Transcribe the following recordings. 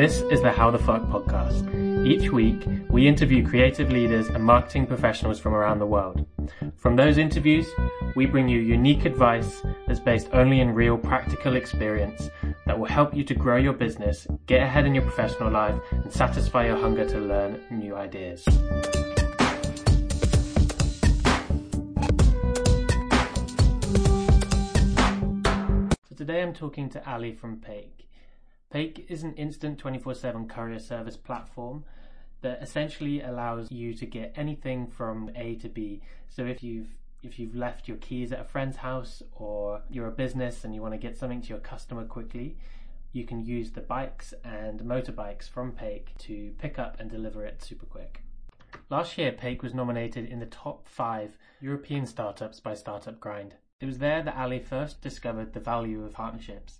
This is the How the Fuck podcast. Each week, we interview creative leaders and marketing professionals from around the world. From those interviews, we bring you unique advice that's based only in real practical experience that will help you to grow your business, get ahead in your professional life, and satisfy your hunger to learn new ideas. So today I'm talking to Ali from Peyk. Peyk is an instant 24 7 courier service platform that essentially allows you to get anything from A to B. So if you've if you've left your keys at a friend's house or you're a business and you want to get something to your customer quickly, you can use the bikes and motorbikes from Peyk to pick up and deliver it super quick. Last year, Peyk was nominated in the top five European startups by Startup Grind. It was there that Ali first discovered the value of partnerships.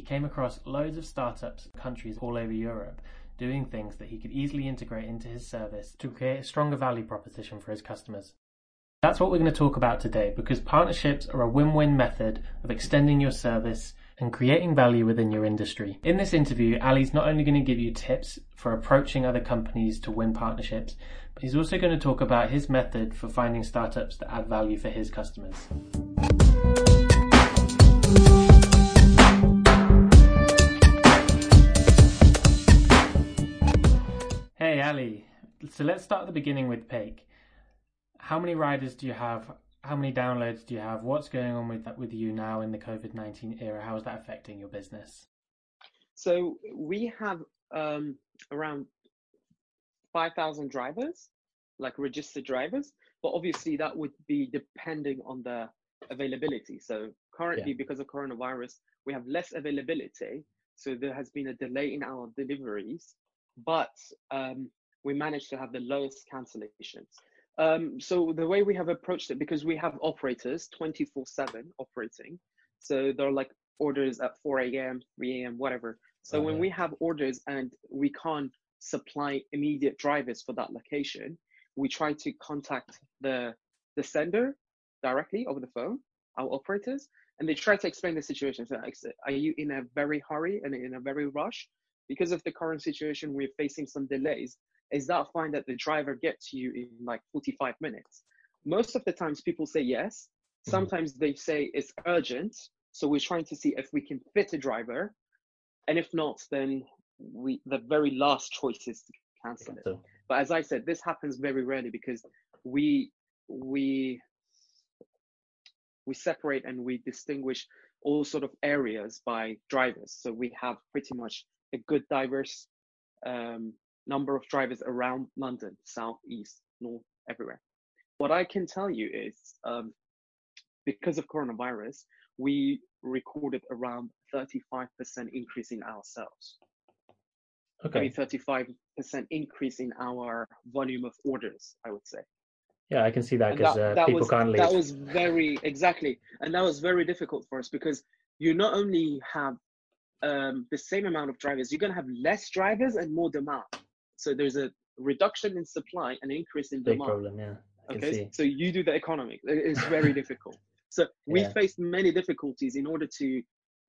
He came across loads of startups, countries all over Europe, doing things that he could easily integrate into his service to create a stronger value proposition for his customers. That's what we're going to talk about today because partnerships are a win win method of extending your service and creating value within your industry. In this interview, Ali's not only going to give you tips for approaching other companies to win partnerships, but he's also going to talk about his method for finding startups that add value for his customers. Ali, so let's start at the beginning with Peyk. How many riders do you have? How many downloads do you have? What's going on with that with you now in the COVID nineteen era? How is that affecting your business? So we have um, around five thousand drivers, like registered drivers, but obviously that would be depending on the availability. So currently, Yeah. because of coronavirus, we have less availability. So there has been a delay in our deliveries, but um, we managed to have the lowest cancellations. Um, so the way we have approached it, because we have operators 24 7 operating, so they're like orders at 4 a.m., 3 a.m., whatever. So Oh, when we have orders and we can't supply immediate drivers for that location, we try to contact the the sender directly over the phone, our operators, and they try to explain the situation. So, are you in a very hurry and in a very rush? Because of the current situation, we're facing some delays. Is that fine that the driver gets you in like 45 minutes? Most of the times, people say yes. Mhm. Sometimes they say it's urgent. So we're trying to see if we can fit a driver, and if not, then we the very last choice is to cancel it. But as I said, this happens very rarely because we we we separate and we distinguish all sort of areas by drivers. So we have pretty much a good diverse um, number of drivers around London, south, east, north, everywhere. What I can tell you is um, because of coronavirus, we recorded around 35% increase in our sales. Okay. mean, 35% increase in our volume of orders, I would say. Yeah, I can see that because uh, people was, can't leave. That was very, exactly. And that was very difficult for us because you not only have um, the same amount of drivers, you're going to have less drivers and more demand. So there's a reduction in supply and increase in Big demand. problem. Yeah, I Okay, see. so you do the economic. It's very difficult. So we Yeah. faced many difficulties in order to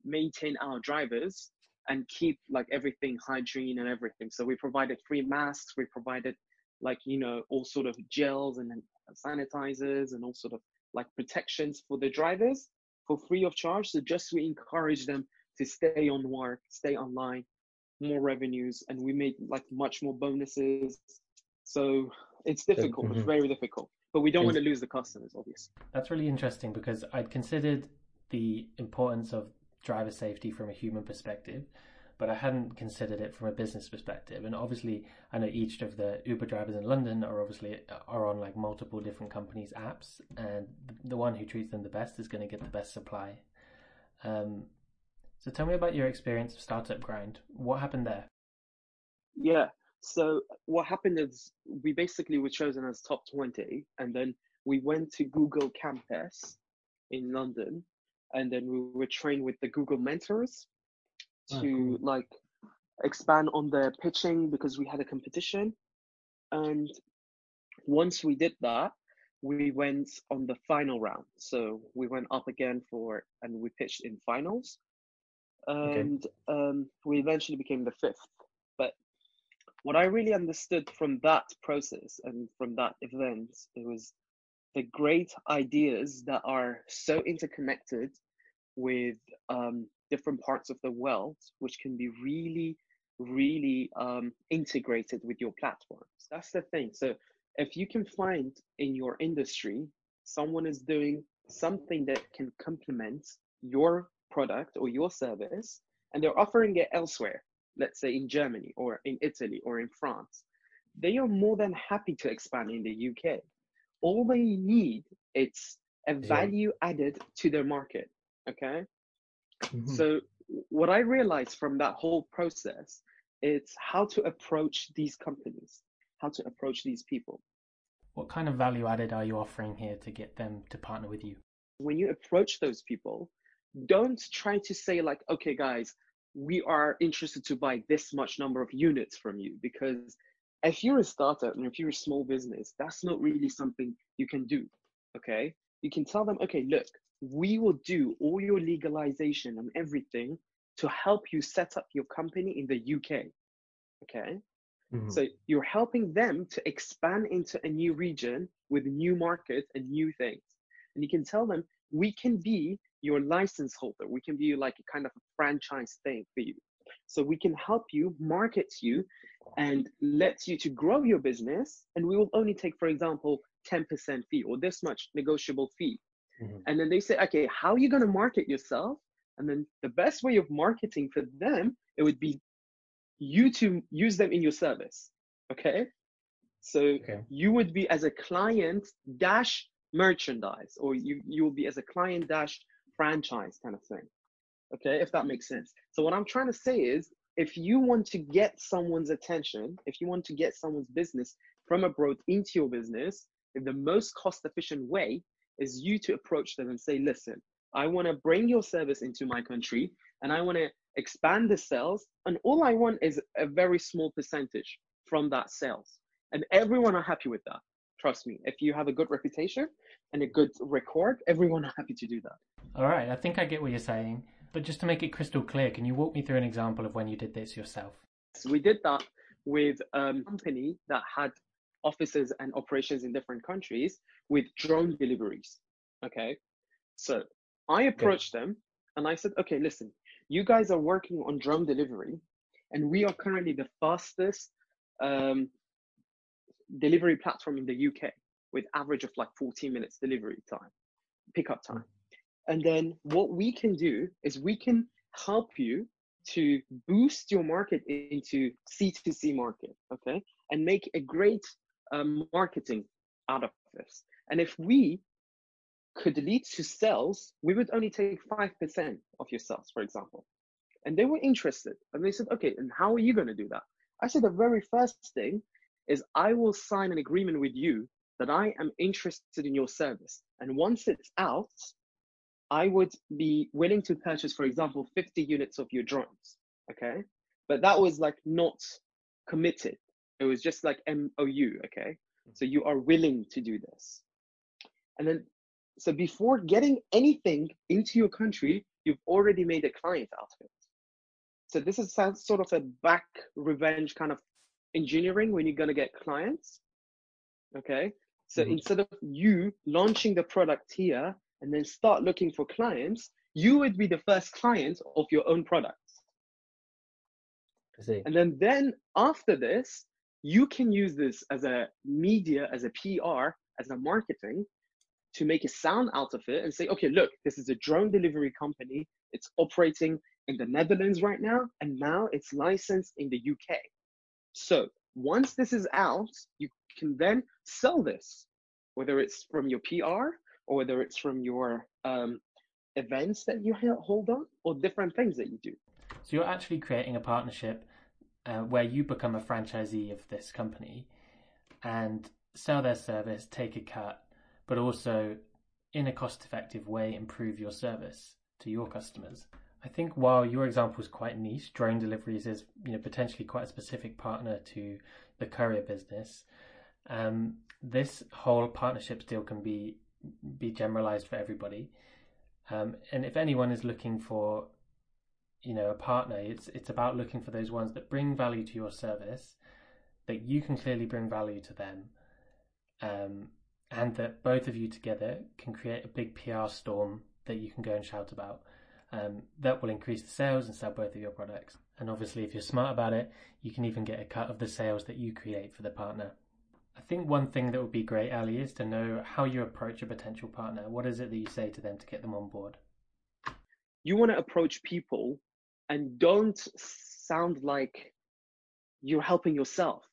maintain our drivers and keep like everything hygiene and everything. So we provided free masks. We provided like you know all sort of gels and sanitizers and all sort of like protections for the drivers for free of charge. So just we encourage them to stay on work, stay online, more revenues, and we made like much more bonuses. So it's difficult. It's mhm. very difficult. But we don't Is- want to lose the customers, obviously. That's really interesting because I'd considered the importance of driver safety from a human perspective, but I hadn't considered it from a business perspective. And obviously, I know each of the Uber drivers in London are obviously are on like multiple different companies' apps, and the one who treats them the best is going to get the best supply. Um, so tell me about your experience of Startup Grind. What happened there? Yeah. So what happened is we basically were chosen as top 20 and then we went to Google campus in London and then we were trained with the Google mentors Ah, to cool. like expand on their pitching because we had a competition and once we did that we went on the final round so we went up again for and we pitched in finals Okay. and um, we eventually became the fifth But what I really understood from that process and from that event, it was the great ideas that are so interconnected with um, different parts of the world, which can be really, really um, integrated with your platforms. That's the thing. So if you can find in your industry someone is doing something that can complement your product or your service, and they're offering it elsewhere, let's say in Germany or in Italy or in France, they are more than happy to expand in the UK. All they need it's a value yeah. added to their market. Okay. Mm-hmm. So what I realized from that whole process is how to approach these companies, how to approach these people. What kind of value added are you offering here to get them to partner with you? When you approach those people, don't try to say like, okay, guys, we are interested to buy this much number of units from you because if you're a startup and if you're a small business, that's not really something you can do. Okay. You can tell them, okay, look, we will do all your legalization and everything to help you set up your company in the UK. Okay. Mm-hmm. So you're helping them to expand into a new region with new markets and new things. And you can tell them, we can be your license holder. We can be like a kind of a franchise thing for you. So we can help you, market you, and let you to grow your business. And we will only take, for example, 10% fee or this much negotiable fee. Mm-hmm. And then they say, okay, how are you going to market yourself? And then the best way of marketing for them, it would be you to use them in your service. Okay. So okay. you would be as a client dash merchandise, or you, you will be as a client dash franchise kind of thing. Okay, if that makes sense. So what I'm trying to say is if you want to get someone's attention, if you want to get someone's business from abroad into your business, in the most cost efficient way is you to approach them and say, listen, I want to bring your service into my country and I want to expand the sales. And all I want is a very small percentage from that sales. And everyone are happy with that. Trust me. If you have a good reputation and a good record, everyone happy to do that. All right. I think I get what you're saying. But just to make it crystal clear, can you walk me through an example of when you did this yourself? So we did that with a company that had offices and operations in different countries with drone deliveries. Okay. So I approached them and I said, okay, listen, you guys are working on drone delivery, and we are currently the fastest um, delivery platform in the UK with average of like 14 minutes delivery time, pickup time. And then what we can do is we can help you to boost your market into C2C market, okay, and make a great um, marketing out of this. And if we could lead to sales, we would only take 5% of your sales, for example. And they were interested. And they said, okay, and how are you going to do that? I said, the very first thing is I will sign an agreement with you that I am interested in your service. And once it's out, I would be willing to purchase, for example, 50 units of your drones. Okay. But that was like not committed. It was just like MOU. Okay. Hmm. So you are willing to do this. And then so before getting anything into your country, you've already made a client out of it. So this is sort of a back revenge kind of engineering when you're going to get clients. Okay. So mm-hmm. instead of you launching the product here and then start looking for clients, you would be the first client of your own products. And then then after this, you can use this as a media, as a PR, as a marketing to make a sound out of it and say, okay, look, this is a drone delivery company. It's operating in the Netherlands right now, and now it's licensed in the UK. So once this is out, you can then sell this, whether it's from your PR or whether it's from your um, events that you hold on or different things that you do. So you're actually creating a partnership uh, where you become a franchisee of this company and sell their service, take a cut, but also in a cost effective way improve your service to your customers. I think while your example is quite niche, drone deliveries is you know potentially quite a specific partner to the courier business. Um, this whole partnership deal can be be generalized for everybody. Um, and if anyone is looking for you know a partner, it's it's about looking for those ones that bring value to your service, that you can clearly bring value to them, um, and that both of you together can create a big PR storm that you can go and shout about. Um, that will increase the sales and sell both of your products. And obviously, if you're smart about it, you can even get a cut of the sales that you create for the partner. I think one thing that would be great, Ali, is to know how you approach a potential partner. What is it that you say to them to get them on board? You want to approach people and don't sound like you're helping yourself.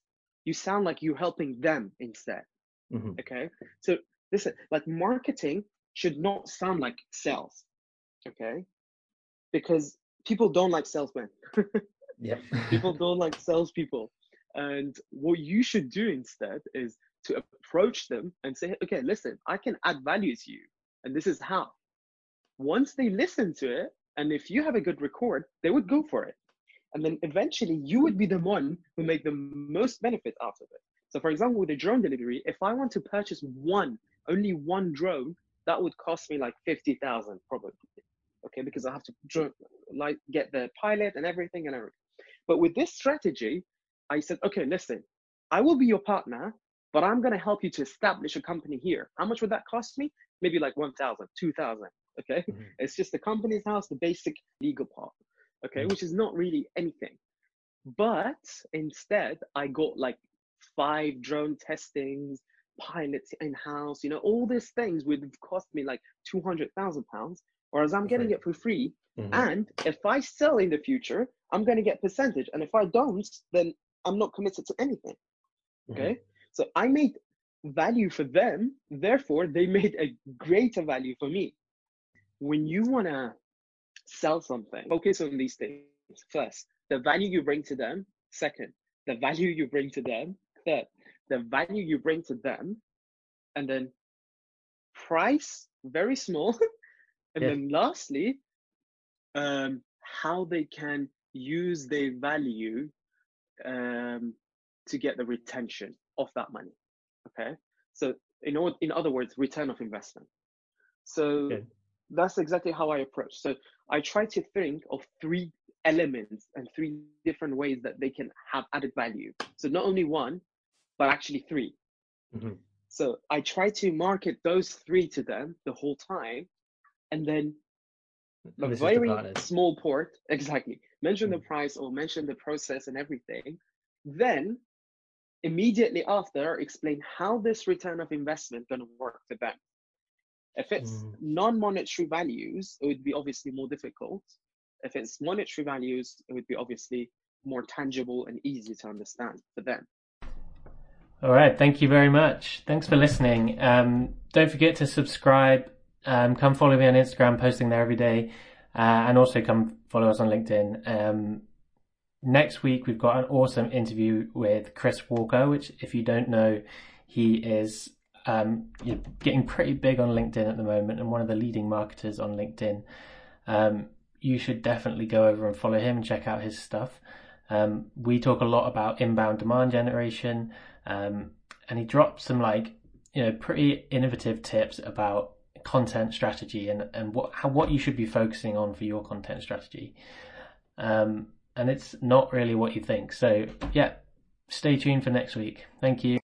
You sound like you're helping them instead. Mm-hmm. Okay. So listen, like marketing should not sound like sales. Okay. Because people don't like salesmen. yeah. people don't like salespeople. And what you should do instead is to approach them and say, okay, listen, I can add value to you. And this is how. Once they listen to it, and if you have a good record, they would go for it. And then eventually you would be the one who make the most benefit out of it. So for example, with a drone delivery, if I want to purchase one, only one drone, that would cost me like 50,000 probably. Okay, because I have to like get the pilot and everything and everything. But with this strategy, I said, okay, listen, I will be your partner, but I'm going to help you to establish a company here. How much would that cost me? Maybe like 1,000, 2,000. Okay. Mm-hmm. It's just the company's house, the basic legal part. Okay. Mm-hmm. Which is not really anything. But instead, I got like five drone testings, pilots in house, you know, all these things would cost me like 200,000 pounds, whereas I'm getting it for free. Mm-hmm. And if I sell in the future, I'm going to get percentage. And if I don't, then I'm not committed to anything. Okay. Mm-hmm. So I made value for them. Therefore, they made a greater value for me. When you want to sell something, focus on these things. First, the value you bring to them. Second, the value you bring to them. Third, the value you bring to them. And then price, very small. and yeah. then lastly, um, how they can use their value um, to get the retention of that money. Okay, so in in other words, return of investment. So that's exactly how I approach. So I try to think of three elements and three different ways that they can have added value. So not only one, but actually 3 mm-hmm. So I try to market those three to them the whole time, and then a very small port exactly. Mention the mm. price or mention the process and everything. Then immediately after explain how this return of investment going to work for them. If it's mm. non-monetary values it would be obviously more difficult. If it's monetary values it would be obviously more tangible and easy to understand for them all right thank you very much thanks for listening um, don't forget to subscribe um, come follow me on Instagram, posting there every day, uh, and also come follow us on LinkedIn. Um, next week we've got an awesome interview with Chris Walker, which if you don't know, he is um, getting pretty big on LinkedIn at the moment and one of the leading marketers on LinkedIn. Um, you should definitely go over and follow him and check out his stuff. Um, we talk a lot about inbound demand generation, um, and he drops some like you know pretty innovative tips about content strategy and, and what how, what you should be focusing on for your content strategy. Um, and it's not really what you think. So yeah, stay tuned for next week. Thank you.